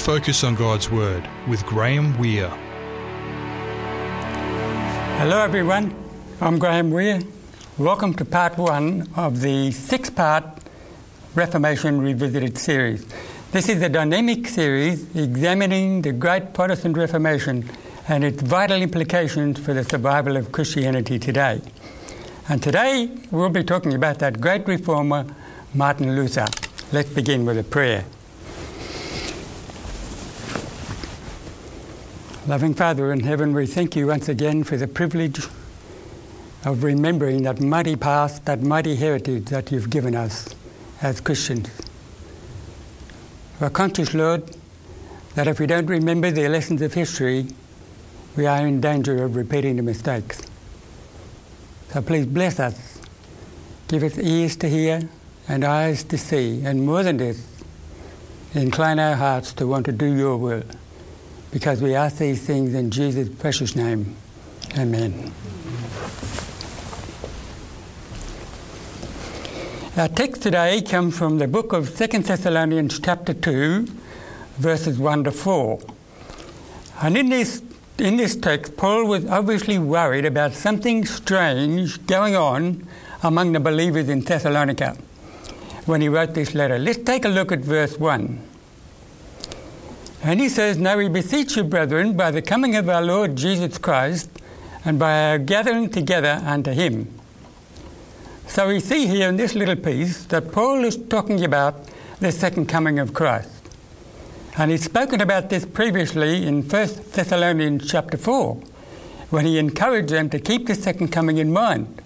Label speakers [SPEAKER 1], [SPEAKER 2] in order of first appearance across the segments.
[SPEAKER 1] Focus on God's Word with Graham Weir.
[SPEAKER 2] Hello, everyone. I'm Graham Weir. Welcome to part one of the six part Reformation Revisited series. This is a dynamic series examining the great Protestant Reformation and its vital implications for the survival of Christianity today. And today we'll be talking about that great reformer, Martin Luther. Let's begin with a prayer. Loving Father in heaven, we thank you once again for the privilege of remembering that mighty past, that mighty heritage that you've given us as Christians. We're conscious, Lord, that if we don't remember the lessons of history, we are in danger of repeating the mistakes. So please bless us. Give us ears to hear and eyes to see, and more than this, incline our hearts to want to do your will because we ask these things in Jesus' precious name. Amen. Our text today comes from the book of 2 Thessalonians, chapter 2, verses 1 to 4. And in this, in this text, Paul was obviously worried about something strange going on among the believers in Thessalonica when he wrote this letter. Let's take a look at verse 1. And he says, Now we beseech you, brethren, by the coming of our Lord Jesus Christ, and by our gathering together unto him. So we see here in this little piece that Paul is talking about the second coming of Christ. And he's spoken about this previously in 1 Thessalonians chapter 4, when he encouraged them to keep the second coming in mind.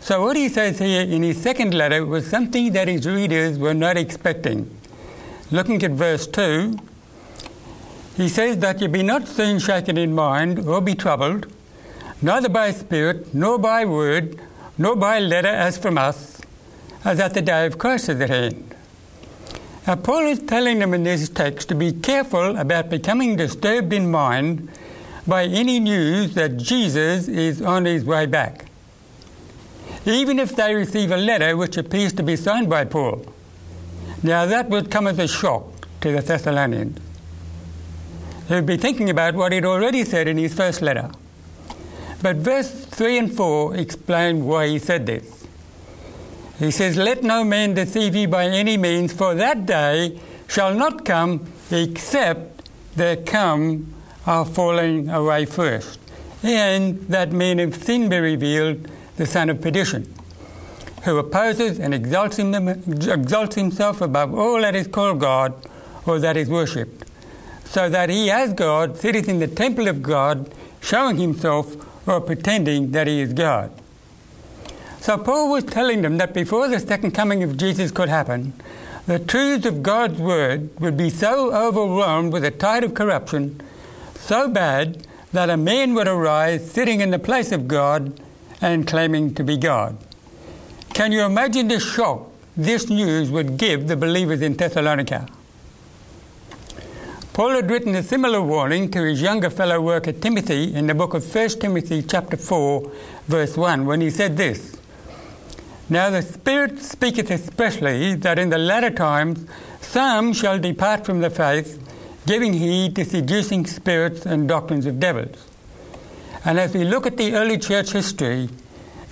[SPEAKER 2] So what he says here in his second letter was something that his readers were not expecting. Looking at verse 2, he says that you be not soon shaken in mind or be troubled, neither by spirit, nor by word, nor by letter as from us, as at the day of Christ is at hand. Now, Paul is telling them in this text to be careful about becoming disturbed in mind by any news that Jesus is on his way back, even if they receive a letter which appears to be signed by Paul. Now, that would come as a shock to the Thessalonians he would be thinking about what he'd already said in his first letter. But verse 3 and 4 explain why he said this. He says, Let no man deceive you by any means, for that day shall not come except there come our falling away first, and that man of sin be revealed, the son of perdition, who opposes and exalts, him, exalts himself above all that is called God or that is worshipped so that he, as God, sitteth in the temple of God, showing himself or pretending that he is God. So Paul was telling them that before the second coming of Jesus could happen, the truths of God's word would be so overwhelmed with a tide of corruption, so bad that a man would arise sitting in the place of God and claiming to be God. Can you imagine the shock this news would give the believers in Thessalonica? Paul had written a similar warning to his younger fellow worker Timothy in the book of 1 Timothy chapter 4 verse 1 when he said this Now the Spirit speaketh expressly that in the latter times some shall depart from the faith giving heed to seducing spirits and doctrines of devils. And as we look at the early church history,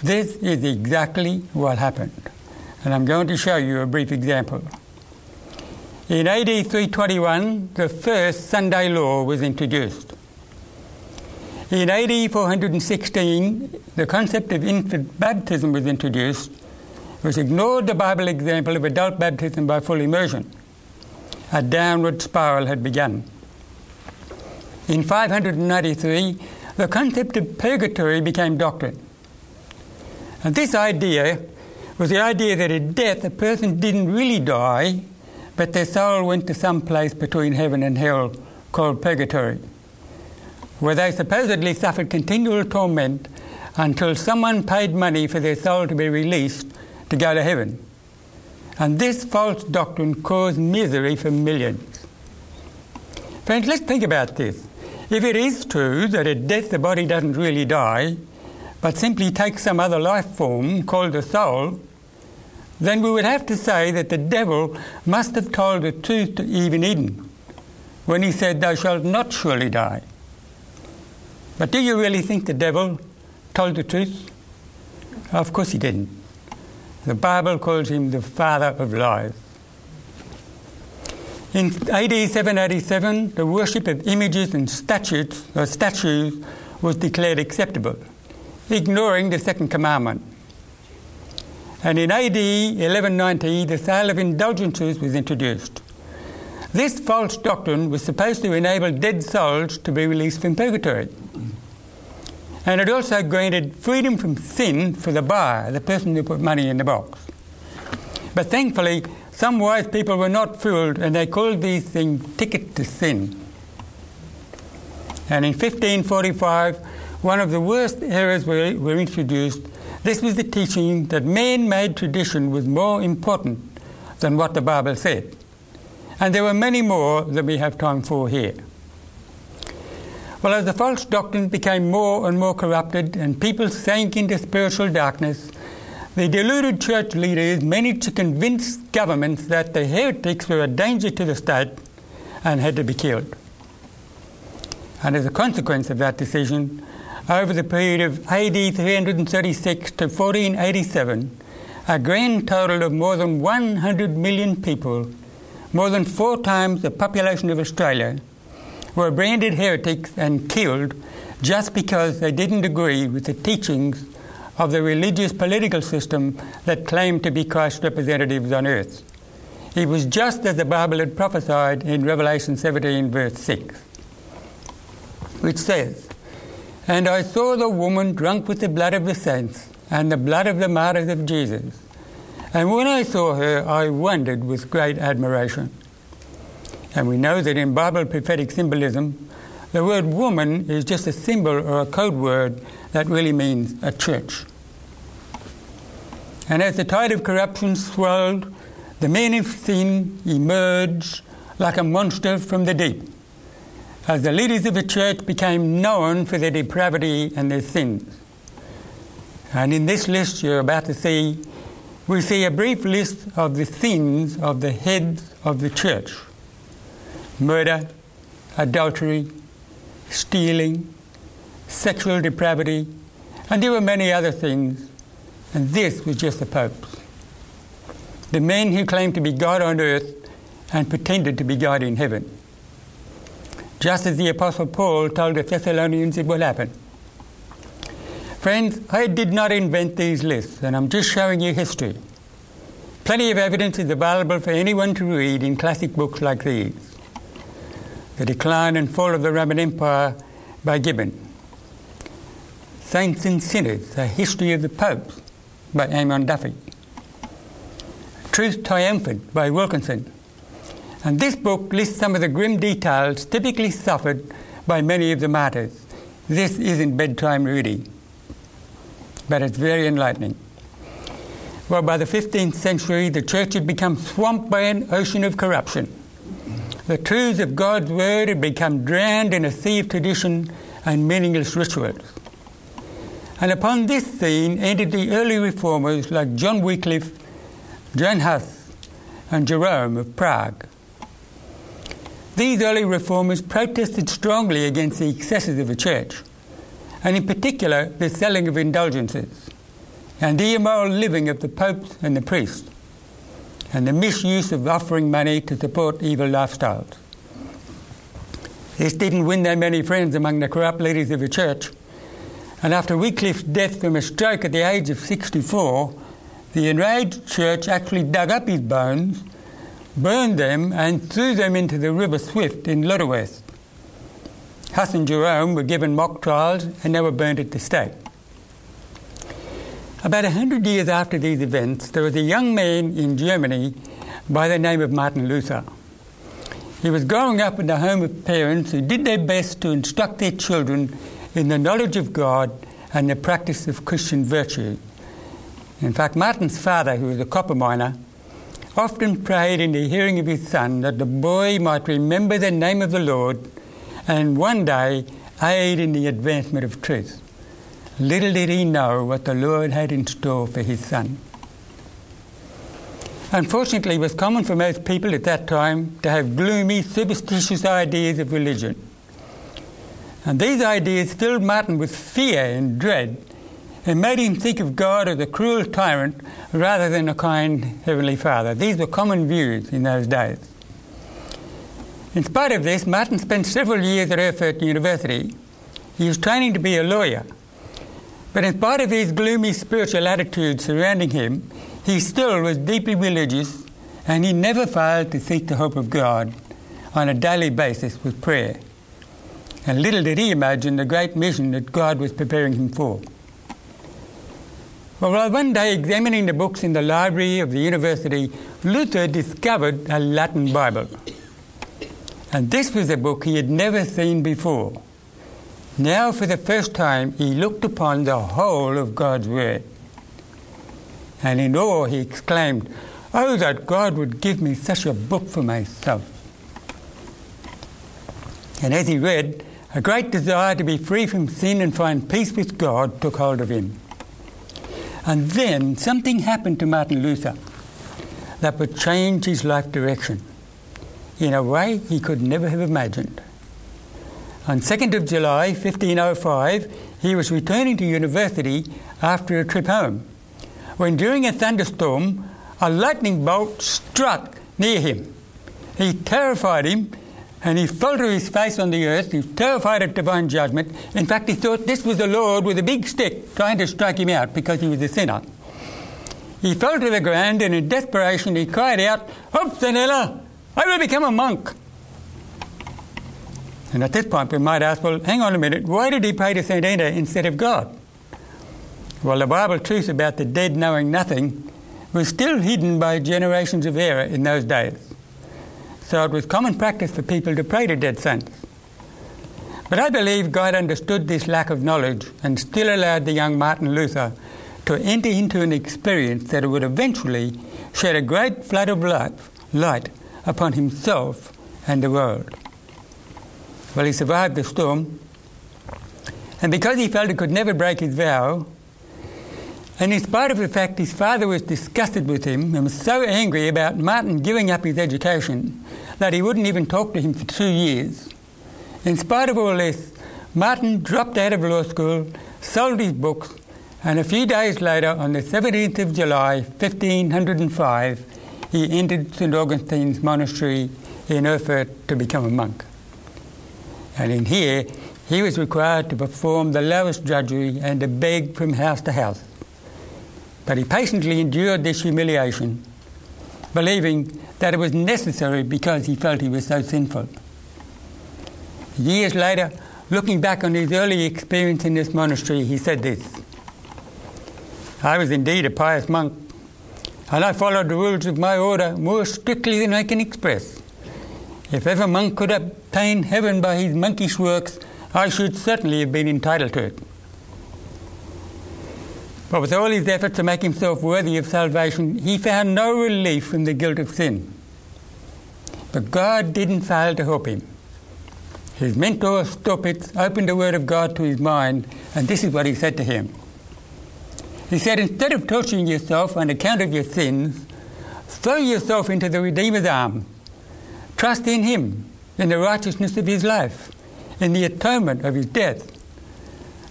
[SPEAKER 2] this is exactly what happened. And I'm going to show you a brief example. In AD 321, the first Sunday law was introduced. In AD 416, the concept of infant baptism was introduced, which ignored the Bible example of adult baptism by full immersion. A downward spiral had begun. In 593, the concept of purgatory became doctrine. And this idea was the idea that at death a person didn't really die, but their soul went to some place between heaven and hell called purgatory, where they supposedly suffered continual torment until someone paid money for their soul to be released to go to heaven. And this false doctrine caused misery for millions. Friends, let's think about this. If it is true that at death the body doesn't really die, but simply takes some other life form called the soul, then we would have to say that the devil must have told the truth to Eve in Eden when he said, Thou shalt not surely die. But do you really think the devil told the truth? Of course he didn't. The Bible calls him the father of lies. In AD 787, the worship of images and statues, or statues was declared acceptable, ignoring the second commandment. And in AD 1190, the sale of indulgences was introduced. This false doctrine was supposed to enable dead souls to be released from purgatory. And it also granted freedom from sin for the buyer, the person who put money in the box. But thankfully, some wise people were not fooled and they called these things tickets to sin. And in 1545, one of the worst errors were, were introduced. This was the teaching that man made tradition was more important than what the Bible said. And there were many more that we have time for here. Well, as the false doctrine became more and more corrupted and people sank into spiritual darkness, the deluded church leaders managed to convince governments that the heretics were a danger to the state and had to be killed. And as a consequence of that decision, over the period of AD 336 to 1487, a grand total of more than 100 million people more than four times the population of Australia, were branded heretics and killed just because they didn't agree with the teachings of the religious political system that claimed to be Christ's representatives on earth. It was just as the Bible had prophesied in Revelation 17, verse 6, which says, And I saw the woman drunk with the blood of the saints and the blood of the martyrs of Jesus. And when I saw her, I wondered with great admiration. And we know that in Bible prophetic symbolism, the word woman is just a symbol or a code word that really means a church. And as the tide of corruption swelled, the man of sin emerged like a monster from the deep, as the leaders of the church became known for their depravity and their sins. And in this list you're about to see, we see a brief list of the sins of the heads of the church murder, adultery, stealing, sexual depravity, and there were many other things. And this was just the Pope's. The men who claimed to be God on earth and pretended to be God in heaven. Just as the Apostle Paul told the Thessalonians it will happen. Friends, I did not invent these lists, and I'm just showing you history. Plenty of evidence is available for anyone to read in classic books like these The Decline and Fall of the Roman Empire by Gibbon, Saints and Sinners, A History of the Popes by Eamon Duffy, Truth Triumphant by Wilkinson. And this book lists some of the grim details typically suffered by many of the martyrs. This isn't bedtime reading, but it's very enlightening. Well, by the 15th century, the church had become swamped by an ocean of corruption. The truths of God's word had become drowned in a sea of tradition and meaningless rituals. And upon this scene entered the early reformers like John Wycliffe, John Huss, and Jerome of Prague. These early reformers protested strongly against the excesses of the church, and in particular the selling of indulgences, and the immoral living of the popes and the priests, and the misuse of offering money to support evil lifestyles. This didn't win them many friends among the corrupt leaders of the church, and after Wycliffe's death from a stroke at the age of 64, the enraged church actually dug up his bones, burned them, and threw them into the River Swift in Lutterworth. Huss and Jerome were given mock trials and they were burned at the stake. About a hundred years after these events, there was a young man in Germany by the name of Martin Luther. He was growing up in the home of parents who did their best to instruct their children in the knowledge of God and the practice of Christian virtue. In fact, Martin's father, who was a copper miner, often prayed in the hearing of his son that the boy might remember the name of the Lord and one day aid in the advancement of truth. Little did he know what the Lord had in store for his son. Unfortunately, it was common for most people at that time to have gloomy, superstitious ideas of religion. And these ideas filled Martin with fear and dread and made him think of God as a cruel tyrant rather than a kind Heavenly Father. These were common views in those days. In spite of this, Martin spent several years at Erfurt University. He was training to be a lawyer. But in spite of these gloomy spiritual attitudes surrounding him, he still was deeply religious and he never failed to seek the hope of God on a daily basis with prayer. And little did he imagine the great mission that God was preparing him for. Well, one day examining the books in the library of the university, Luther discovered a Latin Bible. And this was a book he had never seen before. Now, for the first time, he looked upon the whole of God's Word. And in awe, he exclaimed, Oh, that God would give me such a book for myself. And as he read, a great desire to be free from sin and find peace with God took hold of him. And then something happened to Martin Luther that would change his life direction in a way he could never have imagined. On 2nd of July 1505, he was returning to university after a trip home when during a thunderstorm a lightning bolt struck near him. He terrified him and he fell to his face on the earth. He was terrified at divine judgment. In fact, he thought this was the Lord with a big stick trying to strike him out because he was a sinner. He fell to the ground and in desperation he cried out, Obstinella, I will become a monk. And at this point we might ask, well, hang on a minute, why did he pray to St. Anna instead of God? Well, the Bible truth about the dead knowing nothing was still hidden by generations of error in those days so it was common practice for people to pray to dead saints. But I believe God understood this lack of knowledge and still allowed the young Martin Luther to enter into an experience that would eventually shed a great flood of light, light upon himself and the world. Well, he survived the storm, and because he felt he could never break his vow, and in spite of the fact his father was disgusted with him and was so angry about Martin giving up his education that he wouldn't even talk to him for two years. In spite of all this, Martin dropped out of law school, sold his books, and a few days later, on the 17th of July, 1505, he entered St. Augustine's monastery in Erfurt to become a monk. And in here, he was required to perform the lowest drudgery and to beg from house to house. But he patiently endured this humiliation, believing that it was necessary because he felt he was so sinful. Years later, looking back on his early experience in this monastery, he said this I was indeed a pious monk, and I followed the rules of my order more strictly than I can express. If ever monk could obtain heaven by his monkish works, I should certainly have been entitled to it. But with all his efforts to make himself worthy of salvation, he found no relief from the guilt of sin. But God didn't fail to help him. His mentor, Staupitz, opened the Word of God to his mind, and this is what he said to him. He said, Instead of torturing yourself on account of your sins, throw yourself into the Redeemer's arms. Trust in Him, in the righteousness of His life, in the atonement of His death.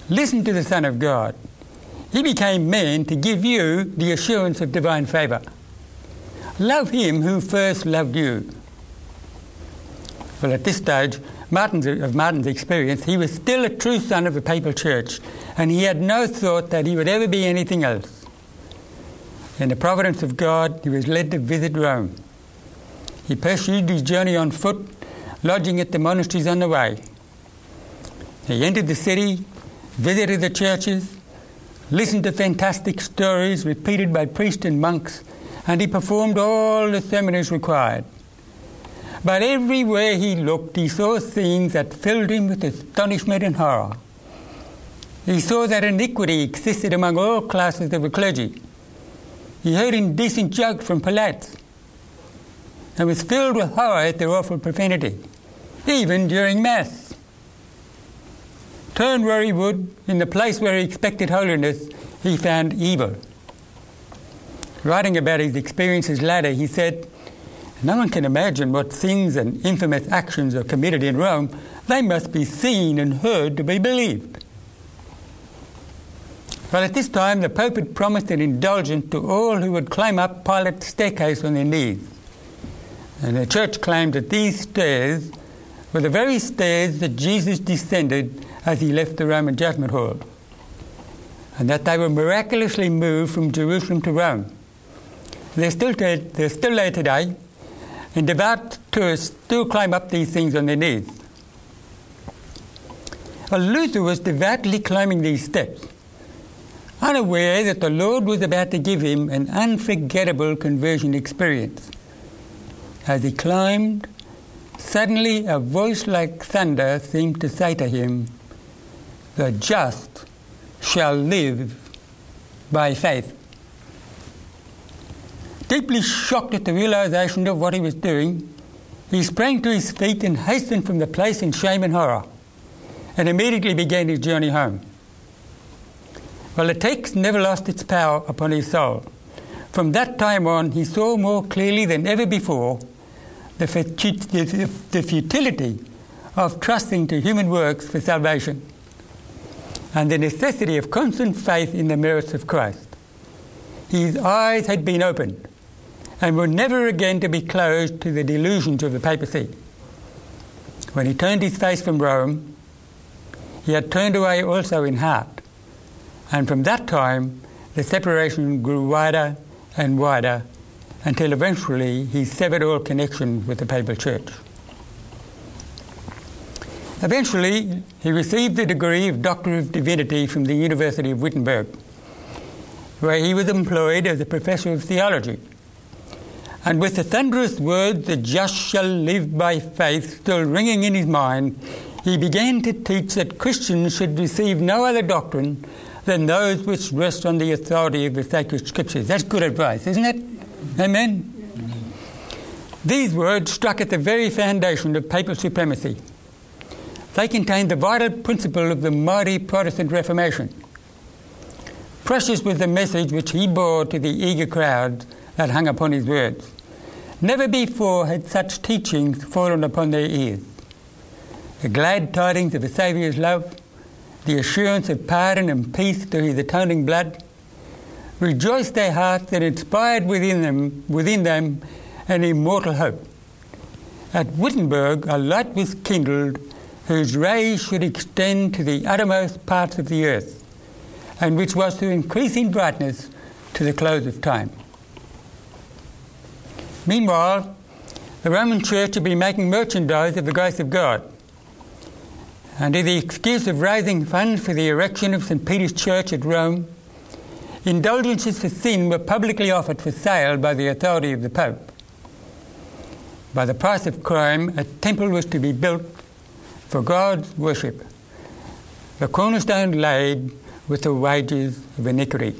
[SPEAKER 2] Listen to the Son of God. He became man to give you the assurance of divine favour. Love him who first loved you. Well, at this stage Martin's, of Martin's experience, he was still a true son of the papal church, and he had no thought that he would ever be anything else. In the providence of God, he was led to visit Rome. He pursued his journey on foot, lodging at the monasteries on the way. He entered the city, visited the churches, listened to fantastic stories repeated by priests and monks, and he performed all the ceremonies required. But everywhere he looked, he saw scenes that filled him with astonishment and horror. He saw that iniquity existed among all classes of the clergy. He heard indecent jokes from prelates and was filled with horror at their awful profanity, even during Mass. Turn where he would, in the place where he expected holiness, he found evil. Writing about his experiences later, he said, No one can imagine what sins and infamous actions are committed in Rome. They must be seen and heard to be believed. Well, at this time, the Pope had promised an indulgence to all who would climb up Pilate's staircase on their knees. And the church claimed that these stairs were the very stairs that Jesus descended as he left the Roman judgment hall, and that they were miraculously moved from Jerusalem to Rome. They're still, they're still there today, and devout tourists still climb up these things on their knees. Well, Luther was devoutly climbing these steps unaware that the Lord was about to give him an unforgettable conversion experience. As he climbed, suddenly a voice like thunder seemed to say to him, The just shall live by faith. Deeply shocked at the realization of what he was doing, he sprang to his feet and hastened from the place in shame and horror, and immediately began his journey home. Well, the text never lost its power upon his soul. From that time on, he saw more clearly than ever before the, the futility of trusting to human works for salvation and the necessity of constant faith in the merits of Christ. His eyes had been opened and were never again to be closed to the delusions of the papacy. When he turned his face from Rome, he had turned away also in heart and from that time, the separation grew wider and wider until eventually he severed all connection with the papal church. Eventually, he received the degree of Doctor of Divinity from the University of Wittenberg, where he was employed as a professor of theology. And with the thunderous words, the just shall live by faith, still ringing in his mind, he began to teach that Christians should receive no other doctrine than those which rest on the authority of the sacred scriptures. That's good advice, isn't it? Amen? These words struck at the very foundation of papal supremacy. They contain the vital principle of the mighty Protestant Reformation. Precious was the message which he bore to the eager crowd that hung upon his words. Never before had such teachings fallen upon their ears. The glad tidings of the Saviour's love, the assurance of pardon and peace through his atoning blood, rejoiced their hearts and inspired within them, within them an immortal hope. At Wittenberg, a light was kindled whose rays should extend to the uttermost parts of the earth, and which was to increase in brightness to the close of time. Meanwhile, the Roman Church had been making merchandise of the grace of God under the excuse of raising funds for the erection of St. Peter's Church at Rome, indulgences for sin were publicly offered for sale by the authority of the Pope. By the price of crime, a temple was to be built for God's worship, the cornerstone laid with the wages of iniquity.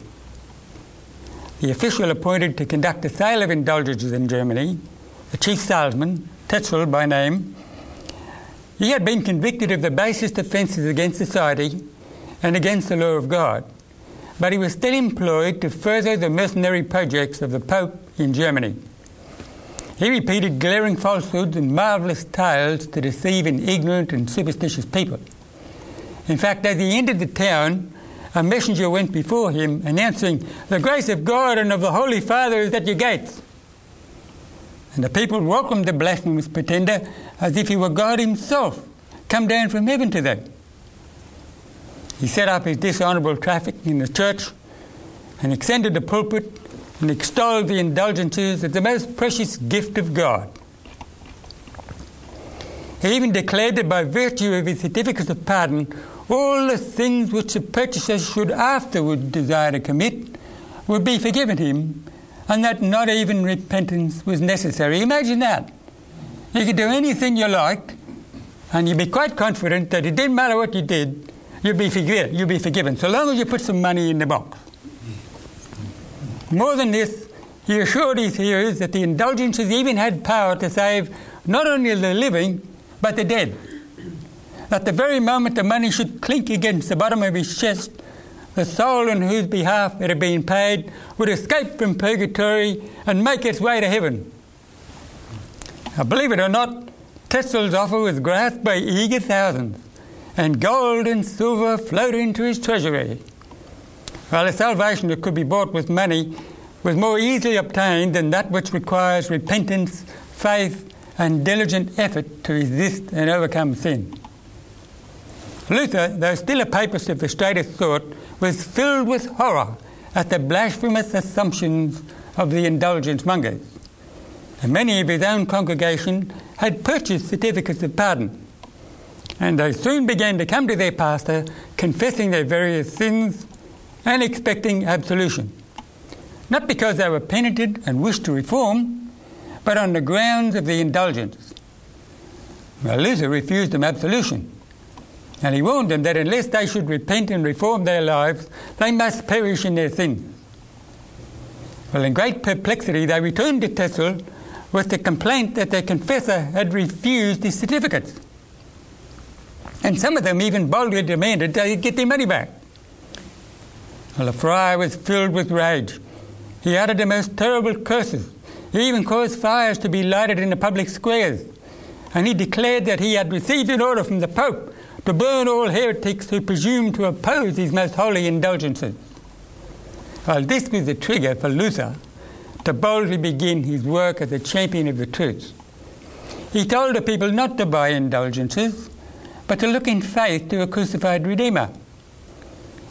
[SPEAKER 2] The official appointed to conduct the sale of indulgences in Germany, the chief salesman, Tetzel by name, he had been convicted of the basest offences against society and against the law of God, but he was still employed to further the mercenary projects of the Pope in Germany. He repeated glaring falsehoods and marvellous tales to deceive an ignorant and superstitious people. In fact, as he entered the town, a messenger went before him announcing, The grace of God and of the Holy Father is at your gates. And the people welcomed the blasphemous pretender as if he were God himself, come down from heaven to them. He set up his dishonourable traffic in the church and extended the pulpit and extolled the indulgences as the most precious gift of God. He even declared that by virtue of his certificates of pardon, all the sins which the purchaser should afterward desire to commit would be forgiven him and that not even repentance was necessary. Imagine that. You could do anything you liked, and you'd be quite confident that it didn't matter what you did, you'd be forgiven. You'd be forgiven, so long as you put some money in the box. More than this, he assured his hearers that the indulgences even had power to save not only the living, but the dead. At the very moment the money should clink against the bottom of his chest, the soul on whose behalf it had been paid would escape from purgatory and make its way to heaven. Now, believe it or not, Tetzel's offer was grasped by eager thousands, and gold and silver flowed into his treasury. While the salvation that could be bought with money was more easily obtained than that which requires repentance, faith, and diligent effort to resist and overcome sin. Luther, though still a papist of the straightest sort, was filled with horror at the blasphemous assumptions of the indulgence mongers. And many of his own congregation had purchased certificates of pardon. And they soon began to come to their pastor, confessing their various sins and expecting absolution. Not because they were penitent and wished to reform, but on the grounds of the indulgence. Well, Luther refused them absolution. And he warned them that unless they should repent and reform their lives, they must perish in their sins. Well, in great perplexity, they returned to Tetzel with the complaint that their confessor had refused his certificates. And some of them even boldly demanded they get their money back. The friar was filled with rage. He uttered the most terrible curses. He even caused fires to be lighted in the public squares. And he declared that he had received an order from the Pope to burn all heretics who presumed to oppose his most holy indulgences. Well, this was the trigger for Luther to boldly begin his work as a champion of the truth. He told the people not to buy indulgences, but to look in faith to a crucified Redeemer.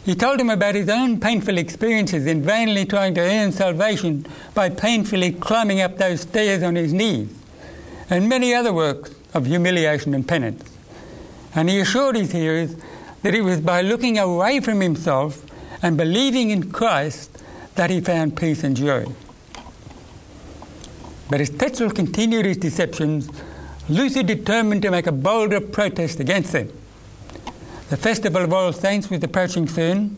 [SPEAKER 2] He told him about his own painful experiences in vainly trying to earn salvation by painfully climbing up those stairs on his knees, and many other works of humiliation and penance. And he assured his hearers that it was by looking away from himself and believing in Christ that he found peace and joy. But as Tetzel continued his deceptions, Luther determined to make a bolder protest against them. The festival of All Saints was approaching soon,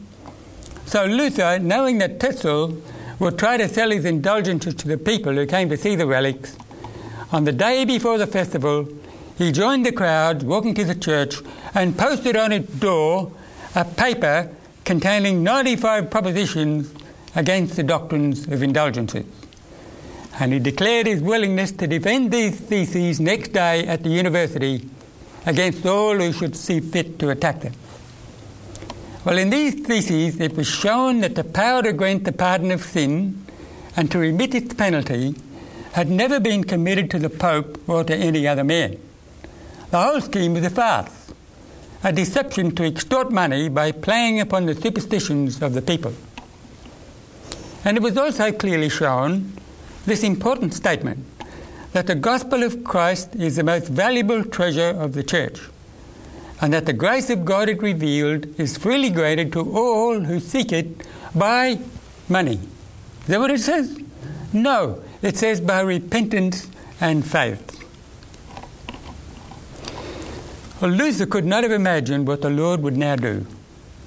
[SPEAKER 2] so Luther, knowing that Tetzel would try to sell his indulgences to the people who came to see the relics, on the day before the festival, he joined the crowd walking to the church and posted on its door a paper containing 95 propositions against the doctrines of indulgences. And he declared his willingness to defend these theses next day at the university against all who should see fit to attack them. Well, in these theses, it was shown that the power to grant the pardon of sin and to remit its penalty had never been committed to the Pope or to any other man. The whole scheme was a farce, a deception to extort money by playing upon the superstitions of the people. And it was also clearly shown this important statement that the gospel of Christ is the most valuable treasure of the church, and that the grace of God it revealed is freely granted to all who seek it by money. Is that what it says? No, it says by repentance and faith. Well, Luther could not have imagined what the Lord would now do.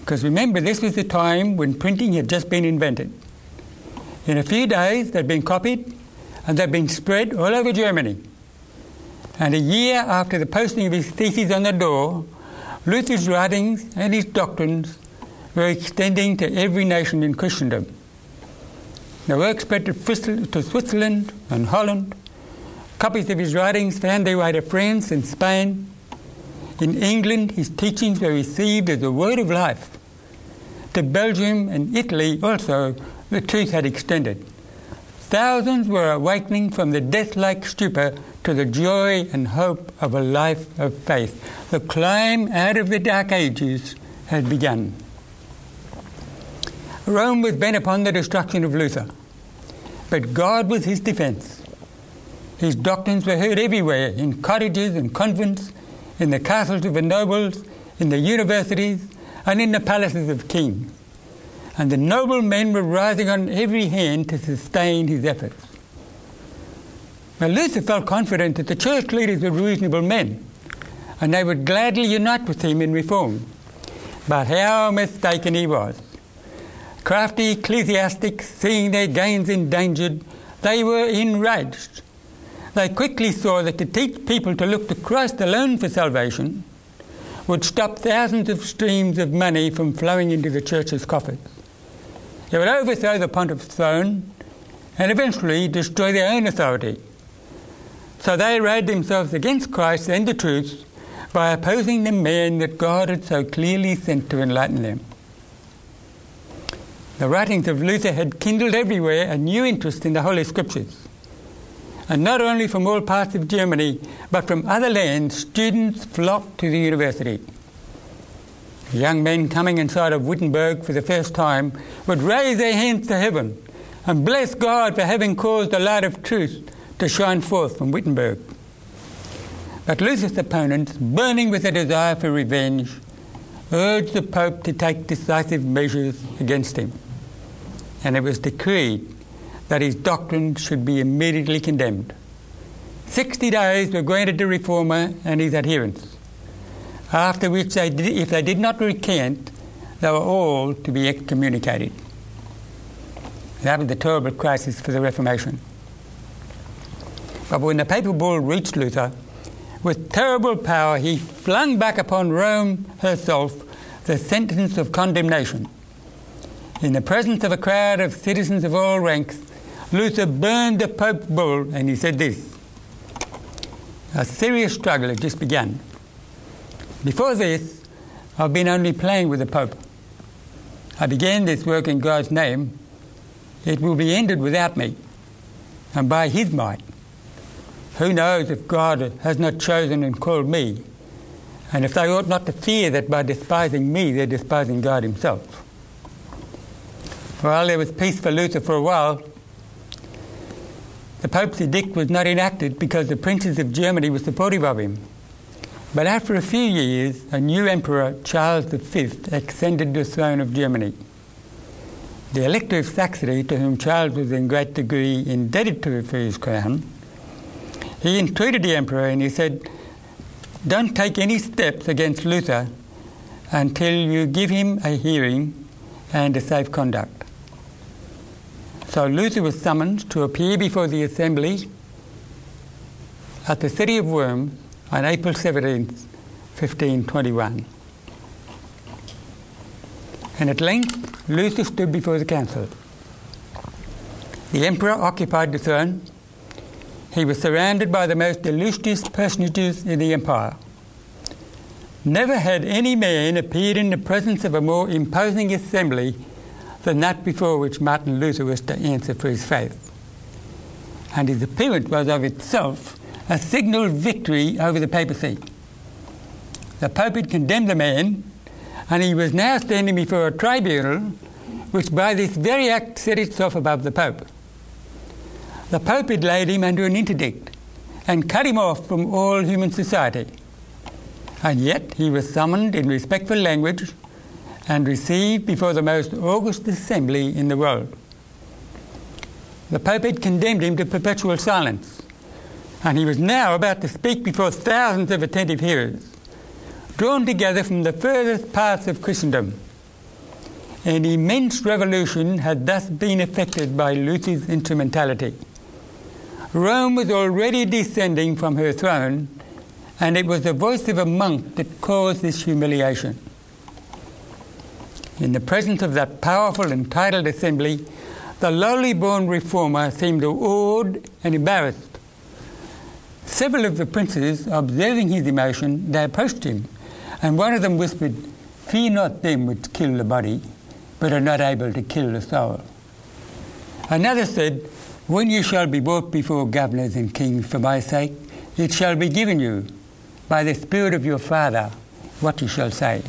[SPEAKER 2] Because remember, this was the time when printing had just been invented. In a few days, they'd been copied and they'd been spread all over Germany. And a year after the posting of his theses on the door, Luther's writings and his doctrines were extending to every nation in Christendom. The work spread to Switzerland and Holland. Copies of his writings found their way to France and Spain. In England, his teachings were received as a word of life. To Belgium and Italy also, the truth had extended. Thousands were awakening from the death like stupor to the joy and hope of a life of faith. The climb out of the dark ages had begun. Rome was bent upon the destruction of Luther, but God was his defense. His doctrines were heard everywhere in cottages and convents, in the castles of the nobles, in the universities, and in the palaces of kings and the noble men were rising on every hand to sustain his efforts. Now, Luther felt confident that the church leaders were reasonable men, and they would gladly unite with him in reform. But how mistaken he was. Crafty ecclesiastics, seeing their gains endangered, they were enraged. They quickly saw that to teach people to look to Christ alone for salvation would stop thousands of streams of money from flowing into the church's coffers. They would overthrow the pontiff's throne and eventually destroy their own authority. So they arrayed themselves against Christ and the truth by opposing the man that God had so clearly sent to enlighten them. The writings of Luther had kindled everywhere a new interest in the Holy Scriptures. And not only from all parts of Germany, but from other lands, students flocked to the university. Young men coming inside of Wittenberg for the first time would raise their hands to heaven and bless God for having caused the light of truth to shine forth from Wittenberg. But Luther's opponents, burning with a desire for revenge, urged the Pope to take decisive measures against him. And it was decreed that his doctrine should be immediately condemned. Sixty days were granted to the Reformer and his adherents, after which, they did, if they did not recant, they were all to be excommunicated. That was the terrible crisis for the Reformation. But when the papal bull reached Luther, with terrible power he flung back upon Rome herself the sentence of condemnation. In the presence of a crowd of citizens of all ranks, Luther burned the Pope's bull and he said this A serious struggle had just begun. Before this, I've been only playing with the Pope. I began this work in God's name. It will be ended without me and by His might. Who knows if God has not chosen and called me? And if they ought not to fear that by despising me, they're despising God Himself. While there was peace for Luther for a while. The Pope's edict was not enacted because the princes of Germany were supportive of him. But after a few years, a new emperor, Charles V, ascended the throne of Germany. The Elector of Saxony, to whom Charles was in great degree indebted to for his crown, he entreated the emperor and he said, Don't take any steps against Luther until you give him a hearing and a safe conduct. So Luther was summoned to appear before the assembly at the city of Worms on April 17, 1521. And at length, Luther stood before the council. The emperor occupied the throne he was surrounded by the most illustrious personages in the empire. Never had any man appeared in the presence of a more imposing assembly than that before which Martin Luther was to answer for his faith. And his appearance was of itself a signal victory over the papacy. The Pope had condemned the man, and he was now standing before a tribunal which by this very act set itself above the Pope the Pope had laid him under an interdict and cut him off from all human society. And yet he was summoned in respectful language and received before the most august assembly in the world. The Pope had condemned him to perpetual silence, and he was now about to speak before thousands of attentive hearers, drawn together from the furthest parts of Christendom. An immense revolution had thus been effected by Luther's instrumentality. Rome was already descending from her throne, and it was the voice of a monk that caused this humiliation. In the presence of that powerful and titled assembly, the lowly born reformer seemed awed and embarrassed. Several of the princes, observing his emotion, they approached him, and one of them whispered, Fear not them which kill the body, but are not able to kill the soul. Another said, when you shall be brought before governors and kings for my sake, it shall be given you by the Spirit of your Father what you shall say.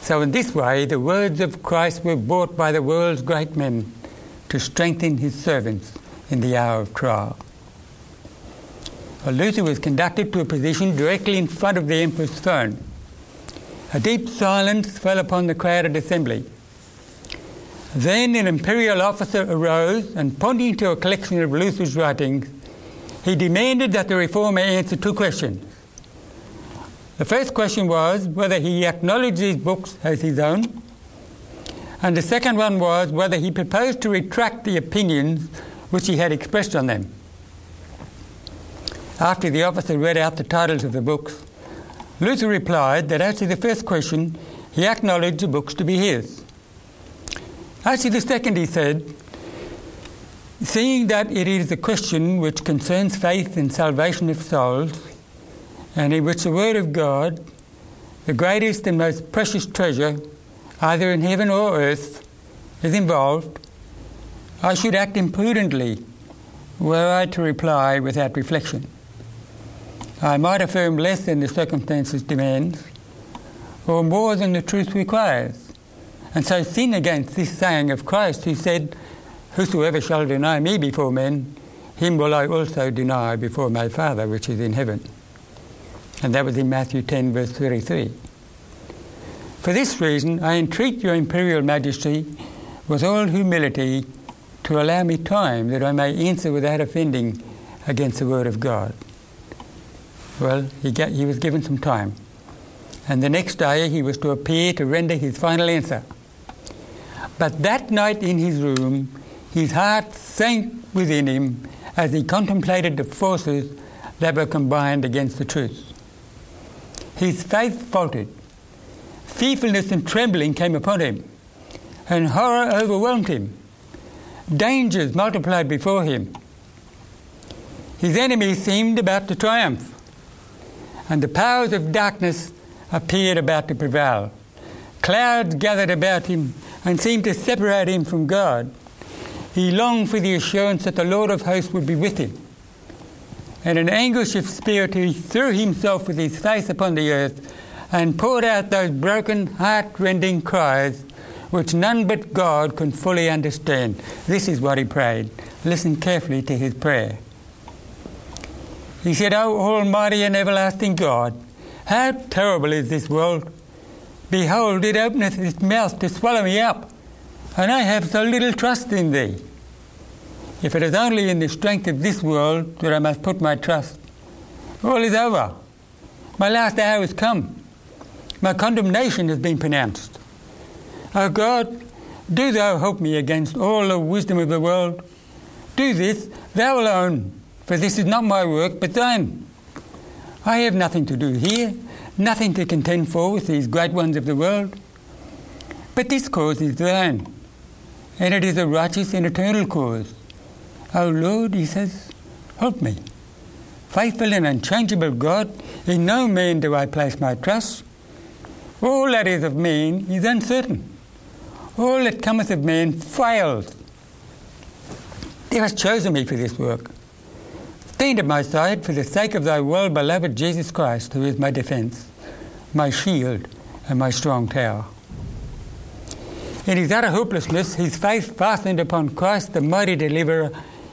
[SPEAKER 2] So, in this way, the words of Christ were brought by the world's great men to strengthen his servants in the hour of trial. Luther was conducted to a position directly in front of the emperor's throne. A deep silence fell upon the crowded assembly. Then an imperial officer arose and, pointing to a collection of Luther's writings, he demanded that the reformer answer two questions. The first question was whether he acknowledged these books as his own, and the second one was whether he proposed to retract the opinions which he had expressed on them. After the officer read out the titles of the books, Luther replied that as to the first question, he acknowledged the books to be his. As to the second, he said, seeing that it is a question which concerns faith and salvation of souls, and in which the Word of God, the greatest and most precious treasure, either in heaven or earth, is involved, I should act imprudently were I to reply without reflection. I might affirm less than the circumstances demand, or more than the truth requires, and so sin against this saying of Christ, who said, Whosoever shall deny me before men, him will I also deny before my Father which is in heaven. And that was in Matthew 10, verse 33. For this reason, I entreat your imperial majesty with all humility to allow me time that I may answer without offending against the word of God. Well, he, get, he was given some time. And the next day he was to appear to render his final answer. But that night in his room, his heart sank within him as he contemplated the forces that were combined against the truth. His faith faltered. Fearfulness and trembling came upon him, and horror overwhelmed him. Dangers multiplied before him. His enemies seemed about to triumph and the powers of darkness appeared about to prevail. Clouds gathered about him and seemed to separate him from God. He longed for the assurance that the Lord of hosts would be with him. And in anguish of spirit, he threw himself with his face upon the earth and poured out those broken, heart-rending cries which none but God can fully understand. This is what he prayed. Listen carefully to his prayer. He said, O Almighty and everlasting God, how terrible is this world! Behold, it openeth its mouth to swallow me up, and I have so little trust in thee. If it is only in the strength of this world that I must put my trust, all is over. My last hour has come. My condemnation has been pronounced. O God, do thou help me against all the wisdom of the world. Do this, thou alone, for this is not my work, but thine. I have nothing to do here, nothing to contend for with these great ones of the world. But this cause is thine, and it is a righteous and eternal cause. O Lord, he says, help me. Faithful and unchangeable God, in no man do I place my trust. All that is of man is uncertain. All that cometh of man fails. Thou hast chosen me for this work. Stand at my side for the sake of thy well beloved Jesus Christ, who is my defence, my shield, and my strong tower. In his utter hopelessness, his faith fastened upon Christ, the mighty deliverer,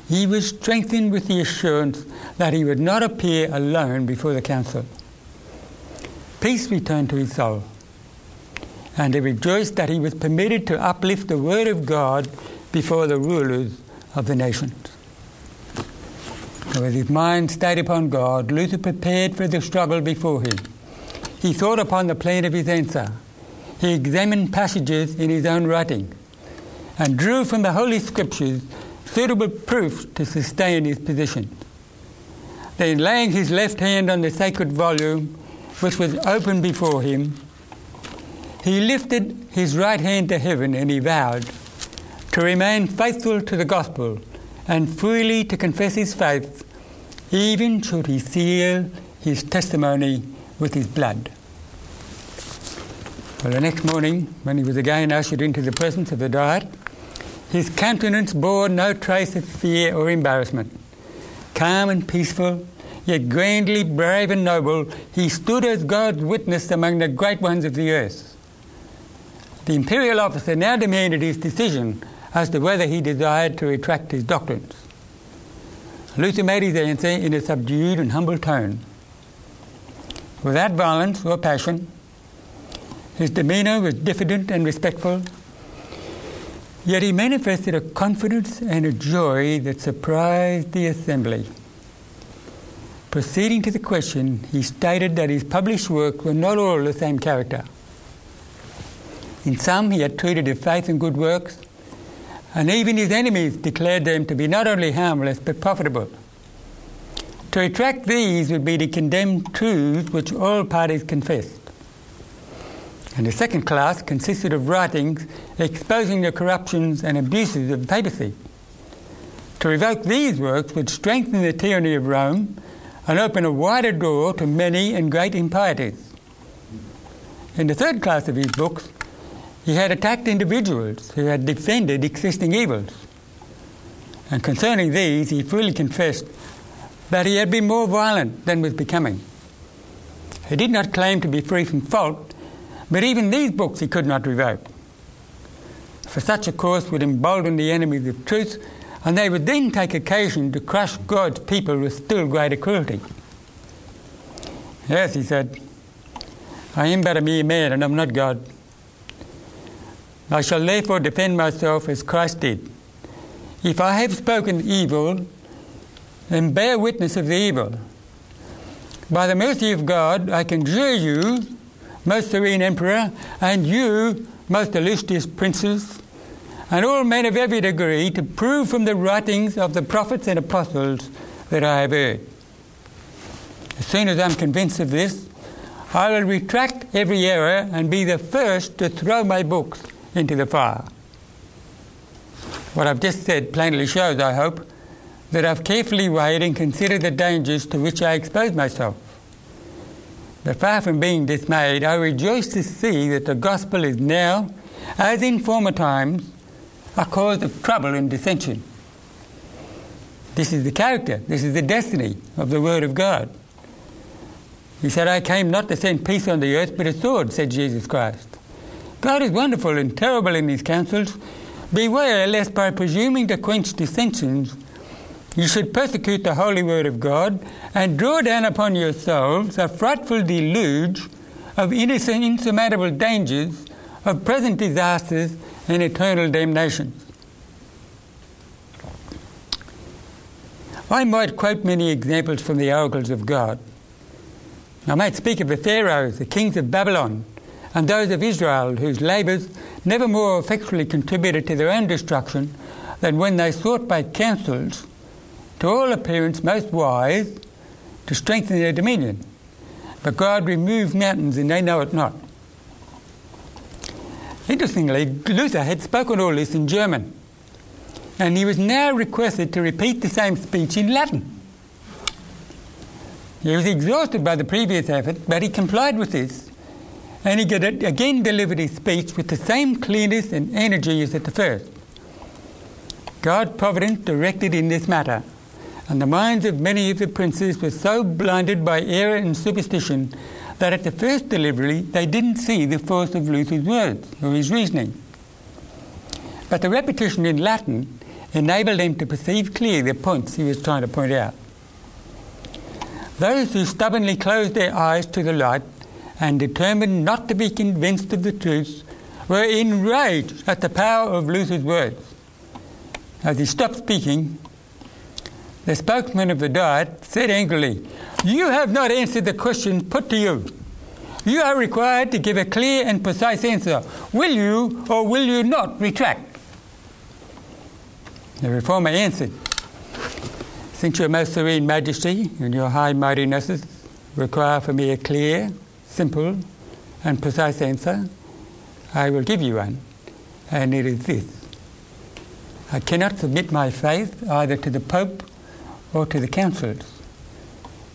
[SPEAKER 2] he was strengthened with the assurance that he would not appear alone before the council. Peace returned to his soul, and he rejoiced that he was permitted to uplift the word of God before the rulers of the nations. With his mind stayed upon God, Luther prepared for the struggle before him. He thought upon the plan of his answer. He examined passages in his own writing and drew from the Holy Scriptures suitable proofs to sustain his position. Then, laying his left hand on the sacred volume, which was open before him, he lifted his right hand to heaven and he vowed to remain faithful to the gospel and freely to confess his faith, even should he seal his testimony with his blood. Well, the next morning, when he was again ushered into the presence of the diet, his countenance bore no trace of fear or embarrassment. Calm and peaceful, yet grandly brave and noble, he stood as God's witness among the great ones of the earth. The imperial officer now demanded his decision as to whether he desired to retract his doctrines. Luther made his answer in a subdued and humble tone. Without violence or passion, his demeanour was diffident and respectful, yet he manifested a confidence and a joy that surprised the assembly. Proceeding to the question, he stated that his published works were not all of the same character. In some, he had treated of faith and good works, and even his enemies declared them to be not only harmless but profitable. To retract these would be to condemn truths which all parties confessed. And the second class consisted of writings exposing the corruptions and abuses of the papacy. To revoke these works would strengthen the tyranny of Rome and open a wider door to many and great impieties. In the third class of his books, he had attacked individuals who had defended existing evils. And concerning these, he freely confessed that he had been more violent than was becoming. He did not claim to be free from fault, but even these books he could not revoke. For such a course would embolden the enemies of truth, and they would then take occasion to crush God's people with still greater cruelty. Yes, he said, I am but a mere man and I am not God. I shall therefore defend myself as Christ did. If I have spoken evil, then bear witness of the evil. By the mercy of God, I conjure you, most serene Emperor, and you, most illustrious princes, and all men of every degree, to prove from the writings of the prophets and apostles that I have heard. As soon as I'm convinced of this, I will retract every error and be the first to throw my books into the fire. What I've just said plainly shows, I hope, that I've carefully weighed and considered the dangers to which I expose myself. But far from being dismayed, I rejoice to see that the gospel is now, as in former times, a cause of trouble and dissension. This is the character, this is the destiny of the Word of God. He said, I came not to send peace on the earth, but a sword, said Jesus Christ. God is wonderful and terrible in his counsels. Beware lest by presuming to quench dissensions, you should persecute the holy word of God and draw down upon yourselves a frightful deluge of innocent, insurmountable dangers, of present disasters and eternal damnations. I might quote many examples from the oracles of God. I might speak of the pharaohs, the kings of Babylon, and those of Israel whose labours never more effectually contributed to their own destruction than when they sought by counsels, to all appearance most wise, to strengthen their dominion. But God removed mountains and they know it not. Interestingly, Luther had spoken all this in German, and he was now requested to repeat the same speech in Latin. He was exhausted by the previous effort, but he complied with this and he again delivered his speech with the same clearness and energy as at the first. God providence directed in this matter, and the minds of many of the princes were so blinded by error and superstition that at the first delivery they didn't see the force of Luther's words or his reasoning. But the repetition in Latin enabled them to perceive clearly the points he was trying to point out. Those who stubbornly closed their eyes to the light and determined not to be convinced of the truth, were enraged at the power of Luther's words. As he stopped speaking, the spokesman of the Diet said angrily, You have not answered the question put to you. You are required to give a clear and precise answer. Will you or will you not retract? The reformer answered, Since your most serene majesty and your high mightinesses require for me a clear simple and precise answer, I will give you one, and it is this. I cannot submit my faith either to the Pope or to the councils,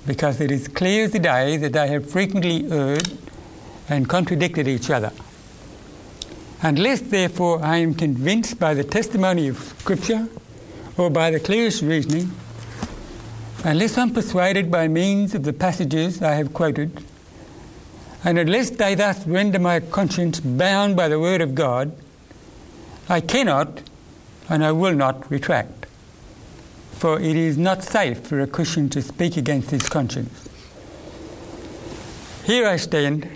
[SPEAKER 2] because it is clear as the day that they have frequently erred and contradicted each other. Unless, therefore, I am convinced by the testimony of Scripture or by the clearest reasoning, unless I'm persuaded by means of the passages I have quoted, and unless they thus render my conscience bound by the word of God, I cannot and I will not retract. For it is not safe for a Christian to speak against his conscience. Here I stand,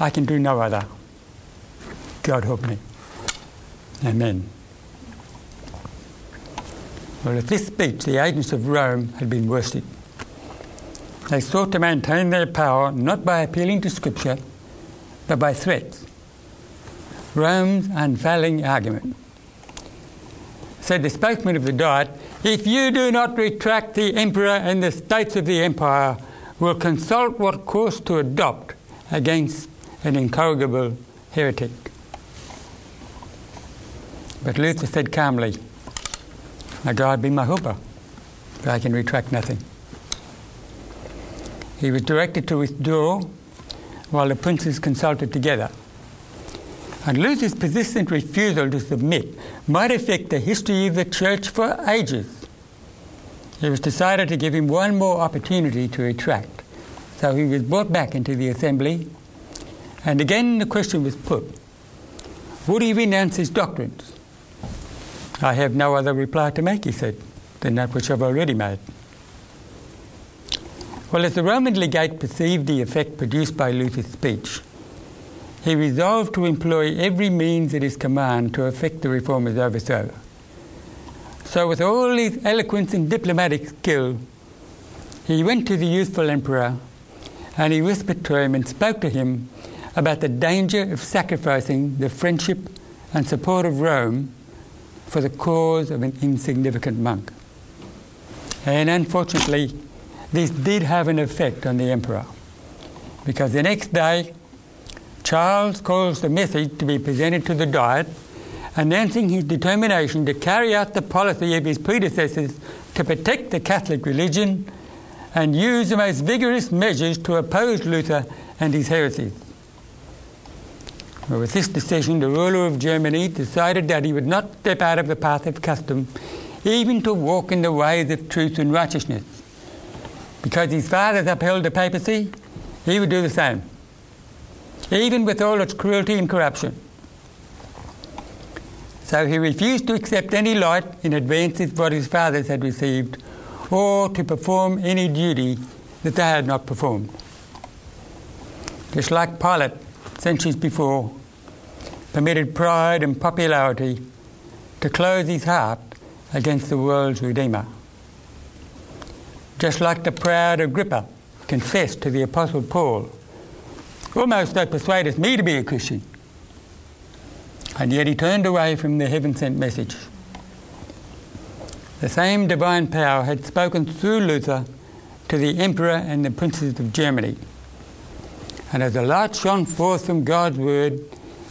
[SPEAKER 2] I can do no other. God help me. Amen. Well, if this speech, the agents of Rome had been worsted, they sought to maintain their power not by appealing to Scripture, but by threats. Rome's unfailing argument. Said the spokesman of the Diet, If you do not retract, the emperor and the states of the empire will consult what course to adopt against an incorrigible heretic. But Luther said calmly, May God be my helper, but I can retract nothing. He was directed to withdraw while the princes consulted together. And Luther's persistent refusal to submit might affect the history of the church for ages. It was decided to give him one more opportunity to retract. So he was brought back into the assembly, and again the question was put Would he renounce his doctrines? I have no other reply to make, he said, than that which I've already made. Well, as the Roman legate perceived the effect produced by Luther's speech, he resolved to employ every means at his command to effect the reformer's overthrow. So, with all his eloquence and diplomatic skill, he went to the youthful emperor and he whispered to him and spoke to him about the danger of sacrificing the friendship and support of Rome for the cause of an insignificant monk. And unfortunately, this did have an effect on the emperor, because the next day, Charles caused a message to be presented to the Diet announcing his determination to carry out the policy of his predecessors to protect the Catholic religion and use the most vigorous measures to oppose Luther and his heresies. With this decision, the ruler of Germany decided that he would not step out of the path of custom, even to walk in the ways of truth and righteousness. Because his fathers upheld the papacy, he would do the same, even with all its cruelty and corruption. So he refused to accept any light in advance of what his fathers had received, or to perform any duty that they had not performed. Just like Pilate centuries before, permitted pride and popularity to close his heart against the world's Redeemer. Just like the proud Agrippa confessed to the Apostle Paul, almost they persuaded me to be a Christian. And yet he turned away from the heaven sent message. The same divine power had spoken through Luther to the emperor and the princes of Germany. And as the light shone forth from God's word,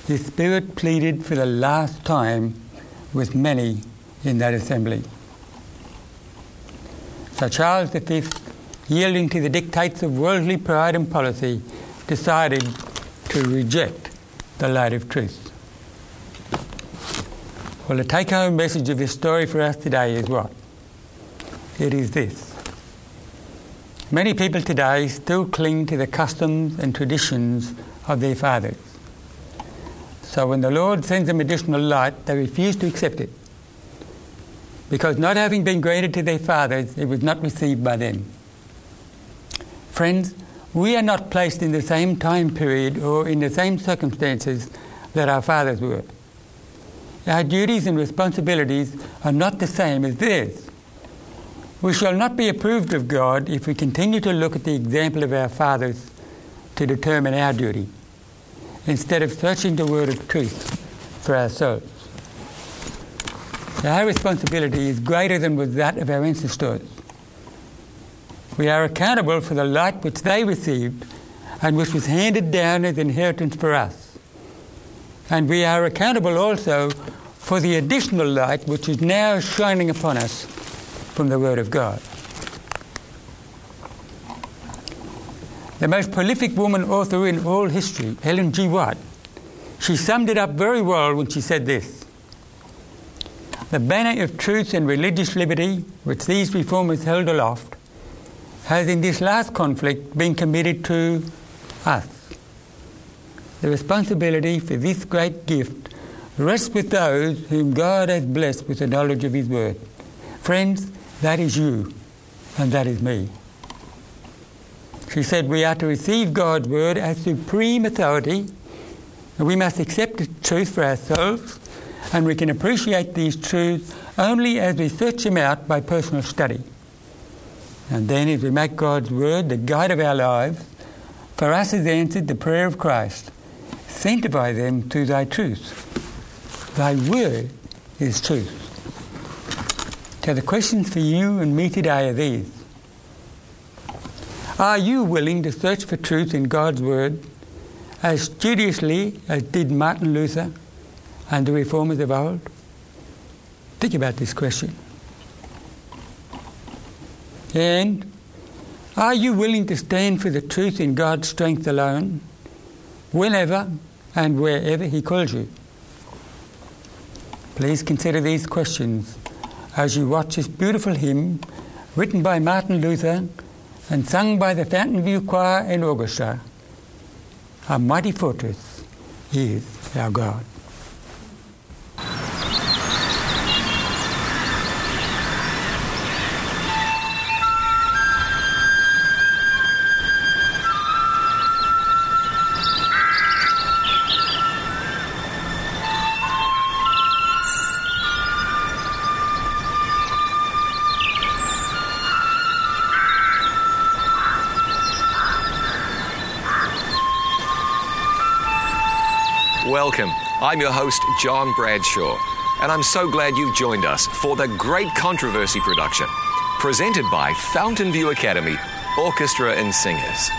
[SPEAKER 2] his spirit pleaded for the last time with many in that assembly. So Charles V, yielding to the dictates of worldly pride and policy, decided to reject the light of truth. Well, the take home message of this story for us today is what? It is this Many people today still cling to the customs and traditions of their fathers. So when the Lord sends them additional light, they refuse to accept it. Because not having been granted to their fathers, it was not received by them. Friends, we are not placed in the same time period or in the same circumstances that our fathers were. Our duties and responsibilities are not the same as theirs. We shall not be approved of God if we continue to look at the example of our fathers to determine our duty, instead of searching the word of truth for ourselves. Our responsibility is greater than was that of our ancestors. We are accountable for the light which they received and which was handed down as inheritance for us. And we are accountable also for the additional light which is now shining upon us from the Word of God. The most prolific woman author in all history, Ellen G. White, she summed it up very well when she said this The banner of truth and religious liberty, which these reformers held aloft, has in this last conflict been committed to us. The responsibility for this great gift rests with those whom God has blessed with the knowledge of His Word. Friends, that is you, and that is me. She said we are to receive God's word as supreme authority, and we must accept the truth for ourselves, and we can appreciate these truths only as we search them out by personal study. And then, as we make God's word the guide of our lives, for us is answered the prayer of Christ sanctify them through thy truth. Thy word is truth. So the questions for you and me today are these. Are you willing to search for truth in God's Word as studiously as did Martin Luther and the reformers of old? Think about this question. And are you willing to stand for the truth in God's strength alone, whenever and wherever He calls you? Please consider these questions as you watch this beautiful hymn written by Martin Luther and sung by the Fountainview Choir and Orchestra. A mighty fortress is our God.
[SPEAKER 3] Welcome. I'm your host, John Bradshaw, and I'm so glad you've joined us for the Great Controversy production, presented by Fountainview Academy, Orchestra and Singers.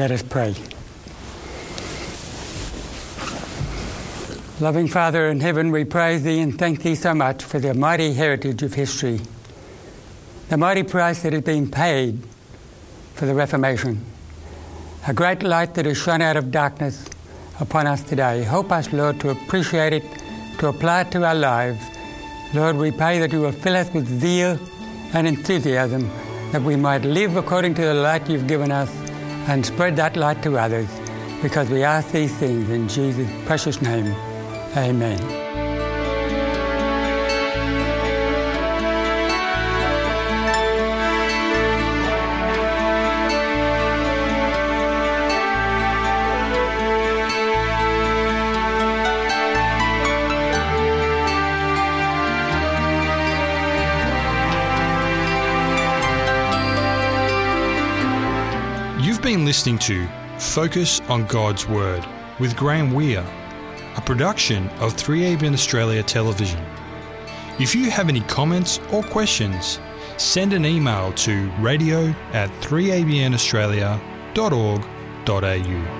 [SPEAKER 2] Let us pray. Loving Father in heaven, we praise Thee and thank Thee so much for the mighty heritage of history, the mighty price that has been paid for the Reformation, a great light that has shone out of darkness upon us today. Help us, Lord, to appreciate it, to apply it to our lives. Lord, we pray that you will fill us with zeal and enthusiasm that we might live according to the light you've given us and spread that light to others because we ask these things in Jesus' precious name. Amen.
[SPEAKER 1] Listening to Focus on God's Word with Graham Weir, a production of 3ABN Australia Television. If you have any comments or questions, send an email to radio at 3abnaustralia.org.au.